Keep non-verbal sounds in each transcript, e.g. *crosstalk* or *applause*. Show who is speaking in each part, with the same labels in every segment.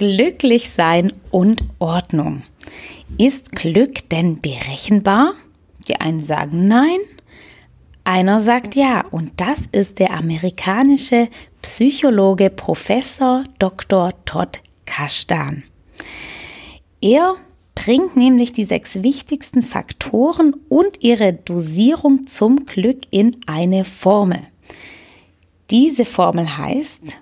Speaker 1: glücklich sein und Ordnung. Ist Glück denn berechenbar? Die einen sagen nein, einer sagt ja. Und das ist der amerikanische Psychologe Professor Dr. Todd Kashdan. Er bringt nämlich die sechs wichtigsten Faktoren und ihre Dosierung zum Glück in eine Formel. Diese Formel heißt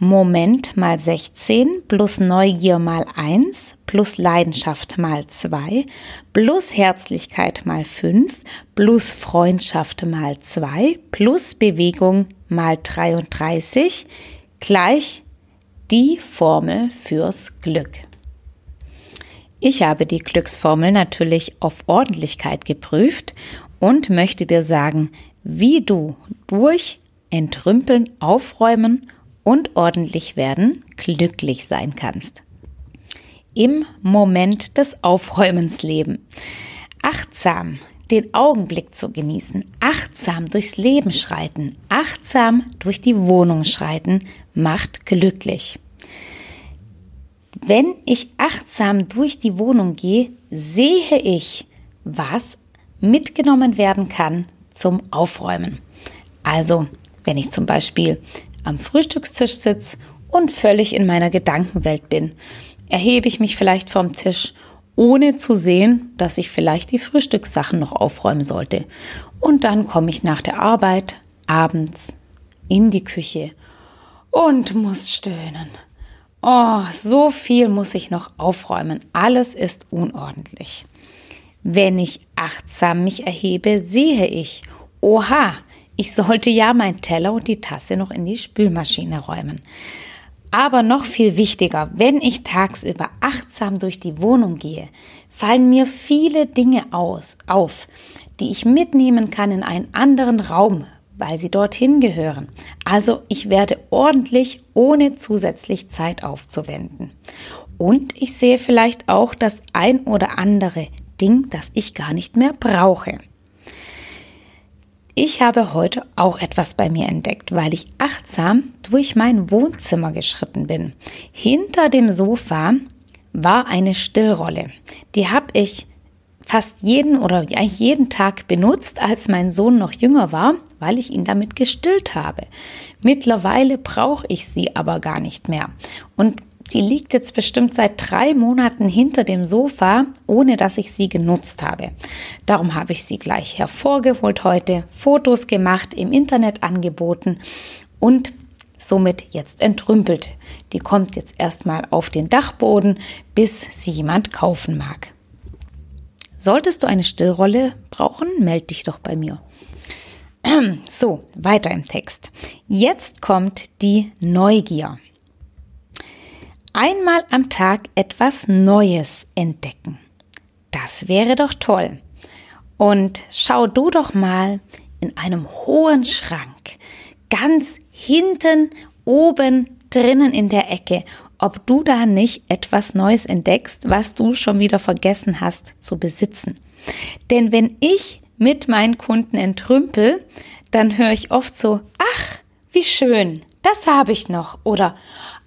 Speaker 1: Moment mal 16 plus Neugier mal 1 plus Leidenschaft mal 2 plus Herzlichkeit mal 5 plus Freundschaft mal 2 plus Bewegung mal 33 gleich die Formel fürs Glück. Ich habe die Glücksformel natürlich auf Ordentlichkeit geprüft und möchte dir sagen, wie du durch Entrümpeln, Aufräumen und ordentlich werden glücklich sein kannst. Im Moment des Aufräumens leben. Achtsam den Augenblick zu genießen, achtsam durchs Leben schreiten, achtsam durch die Wohnung schreiten, macht glücklich. Wenn ich achtsam durch die Wohnung gehe, sehe ich, was mitgenommen werden kann zum Aufräumen. Also, wenn ich zum Beispiel am Frühstückstisch sitze und völlig in meiner Gedankenwelt bin, erhebe ich mich vielleicht vom Tisch, ohne zu sehen, dass ich vielleicht die Frühstückssachen noch aufräumen sollte. Und dann komme ich nach der Arbeit abends in die Küche und muss stöhnen. Oh, so viel muss ich noch aufräumen. Alles ist unordentlich. Wenn ich achtsam mich erhebe, sehe ich, oha, ich sollte ja mein Teller und die Tasse noch in die Spülmaschine räumen. Aber noch viel wichtiger, wenn ich tagsüber achtsam durch die Wohnung gehe, fallen mir viele Dinge aus, auf, die ich mitnehmen kann in einen anderen Raum, weil sie dorthin gehören. Also ich werde ordentlich, ohne zusätzlich Zeit aufzuwenden. Und ich sehe vielleicht auch das ein oder andere Ding, das ich gar nicht mehr brauche. Ich habe heute auch etwas bei mir entdeckt, weil ich achtsam durch mein Wohnzimmer geschritten bin. Hinter dem Sofa war eine Stillrolle. Die habe ich fast jeden oder jeden Tag benutzt, als mein Sohn noch jünger war, weil ich ihn damit gestillt habe. Mittlerweile brauche ich sie aber gar nicht mehr. Und die liegt jetzt bestimmt seit drei Monaten hinter dem Sofa, ohne dass ich sie genutzt habe. Darum habe ich sie gleich hervorgeholt heute, Fotos gemacht, im Internet angeboten und somit jetzt entrümpelt. Die kommt jetzt erstmal auf den Dachboden, bis sie jemand kaufen mag. Solltest du eine Stillrolle brauchen, melde dich doch bei mir. *clears throat* So, weiter im Text. Jetzt kommt die Neugier einmal am Tag etwas Neues entdecken. Das wäre doch toll. Und schau du doch mal in einem hohen Schrank, ganz hinten oben drinnen in der Ecke, ob du da nicht etwas Neues entdeckst, was du schon wieder vergessen hast zu besitzen. Denn wenn ich mit meinen Kunden entrümpel, dann höre ich oft so, ach, wie schön, das habe ich noch. Oder,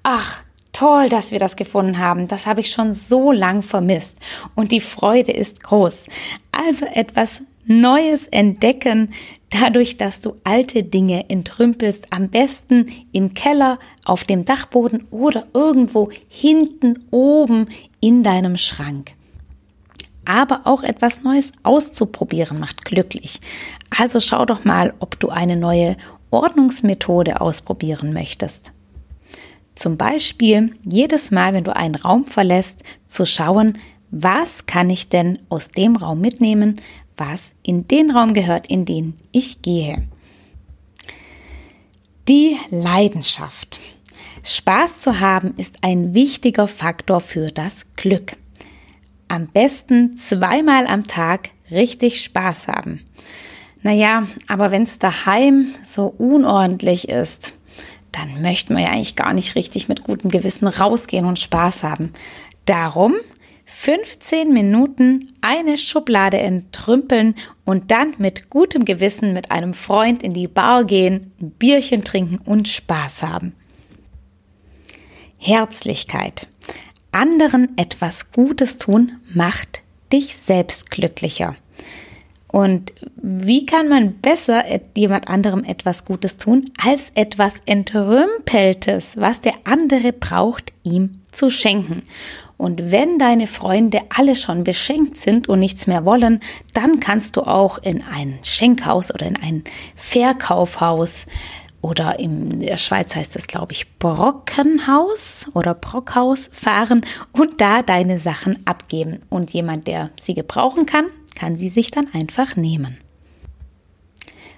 Speaker 1: ach, toll, dass wir das gefunden haben. Das habe ich schon so lang vermisst. Und die Freude ist groß. Also etwas Neues entdecken, dadurch, dass du alte Dinge entrümpelst, am besten im Keller, auf dem Dachboden oder irgendwo hinten oben in deinem Schrank. Aber auch etwas Neues auszuprobieren macht glücklich. Also schau doch mal, ob du eine neue Ordnungsmethode ausprobieren möchtest. Zum Beispiel jedes Mal, wenn du einen Raum verlässt, zu schauen, was kann ich denn aus dem Raum mitnehmen, was in den Raum gehört, in den ich gehe. Die Leidenschaft. Spaß zu haben ist ein wichtiger Faktor für das Glück. Am besten zweimal am Tag richtig Spaß haben. Naja, aber wenn es daheim so unordentlich ist, dann möchten wir ja eigentlich gar nicht richtig mit gutem Gewissen rausgehen und Spaß haben. Darum 15 Minuten eine Schublade entrümpeln und dann mit gutem Gewissen mit einem Freund in die Bar gehen, ein Bierchen trinken und Spaß haben. Herzlichkeit. anderen etwas Gutes tun macht dich selbst glücklicher. Und wie kann man besser jemand anderem etwas Gutes tun, als etwas Entrümpeltes, was der andere braucht, ihm zu schenken? Und wenn deine Freunde alle schon beschenkt sind und nichts mehr wollen, dann kannst du auch in ein Schenkhaus oder in ein Verkaufhaus oder in der Schweiz heißt es, glaube ich, Brockenhaus oder Brockhaus fahren und da deine Sachen abgeben. Und jemand, der sie gebrauchen kann, kann sie sich dann einfach nehmen.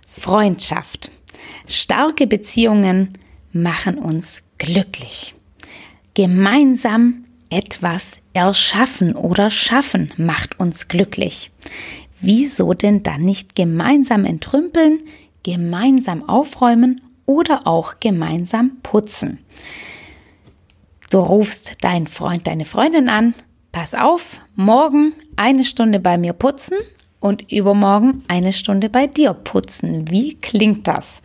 Speaker 1: Freundschaft. Starke Beziehungen machen uns glücklich. Gemeinsam etwas erschaffen oder schaffen macht uns glücklich. Wieso denn dann nicht gemeinsam entrümpeln, gemeinsam aufräumen oder auch gemeinsam putzen. Du rufst deinen Freund, deine Freundin an, pass auf, morgen eine Stunde bei mir putzen und übermorgen eine Stunde bei dir putzen. Wie klingt das?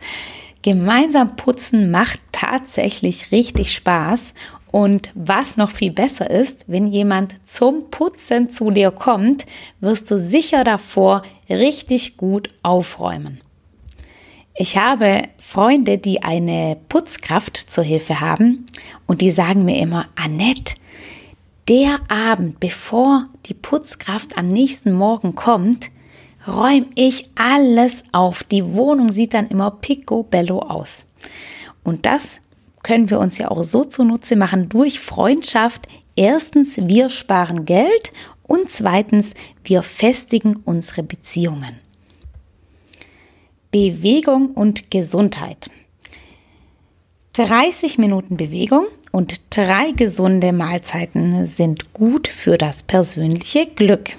Speaker 1: Gemeinsam putzen macht tatsächlich richtig Spaß und was noch viel besser ist, wenn jemand zum Putzen zu dir kommt, wirst du sicher davor richtig gut aufräumen. Ich habe Freunde, die eine Putzkraft zur Hilfe haben und die sagen mir immer, Annette, der Abend, bevor die Putzkraft am nächsten Morgen kommt, räume ich alles auf. Die Wohnung sieht dann immer picobello aus. Und das können wir uns ja auch so zunutze machen durch Freundschaft. Erstens, wir sparen Geld und zweitens, wir festigen unsere Beziehungen. Bewegung und Gesundheit. 30 Minuten Bewegung und drei gesunde Mahlzeiten sind gut für das persönliche Glück.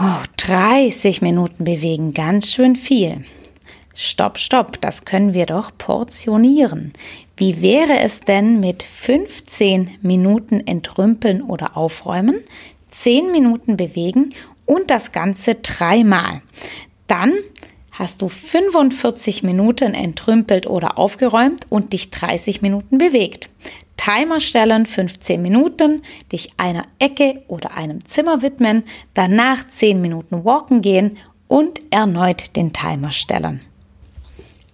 Speaker 1: Oh, 30 Minuten bewegen, ganz schön viel. Stopp, stopp, das können wir doch portionieren. Wie wäre es denn mit 15 Minuten entrümpeln oder aufräumen, 10 Minuten bewegen und das Ganze dreimal? Dann hast du 45 Minuten entrümpelt oder aufgeräumt und dich 30 Minuten bewegt. Timer stellen 15 Minuten, dich einer Ecke oder einem Zimmer widmen, danach 10 Minuten walken gehen und erneut den Timer stellen.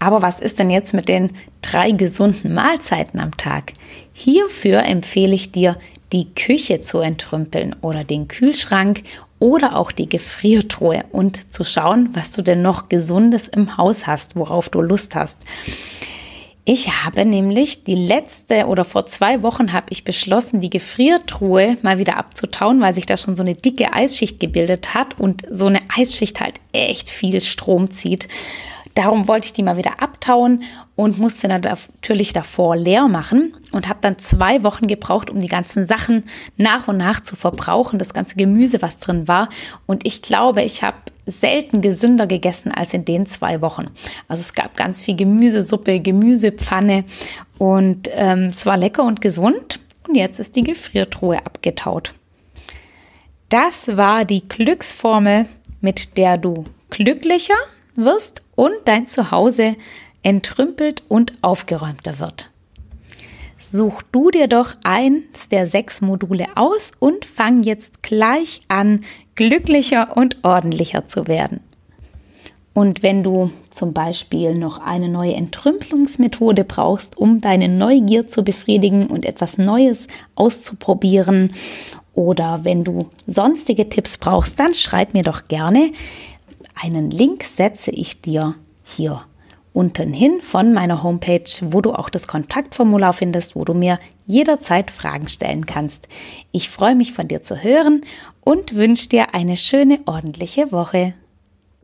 Speaker 1: Aber was ist denn jetzt mit den drei gesunden Mahlzeiten am Tag? Hierfür empfehle ich dir, die Küche zu entrümpeln oder den Kühlschrank oder auch die Gefriertruhe und zu schauen, was du denn noch Gesundes im Haus hast, worauf du Lust hast. Ich habe nämlich die letzte oder vor zwei Wochen habe ich beschlossen, die Gefriertruhe mal wieder abzutauen, weil sich da schon so eine dicke Eisschicht gebildet hat und so eine Eisschicht halt echt viel Strom zieht. Darum wollte ich die mal wieder abtauen und musste natürlich davor leer machen und habe dann zwei Wochen gebraucht, um die ganzen Sachen nach und nach zu verbrauchen, das ganze Gemüse, was drin war. Und ich glaube, ich habe selten gesünder gegessen als in den zwei Wochen. Also es gab ganz viel Gemüsesuppe, Gemüsepfanne und ähm, es war lecker und gesund. Und jetzt ist die Gefriertruhe abgetaut. Das war die Glücksformel, mit der du glücklicher wirst und dein Zuhause entrümpelt und aufgeräumter wird. Such du dir doch eins der sechs Module aus und fang jetzt gleich an, glücklicher und ordentlicher zu werden. Und wenn du zum Beispiel noch eine neue Entrümpelungsmethode brauchst, um deine Neugier zu befriedigen und etwas Neues auszuprobieren, oder wenn du sonstige Tipps brauchst, dann schreib mir doch gerne. Einen Link setze ich dir hier unten hin von meiner Homepage, wo du auch das Kontaktformular findest, wo du mir jederzeit Fragen stellen kannst. Ich freue mich von dir zu hören und wünsche dir eine schöne, ordentliche Woche.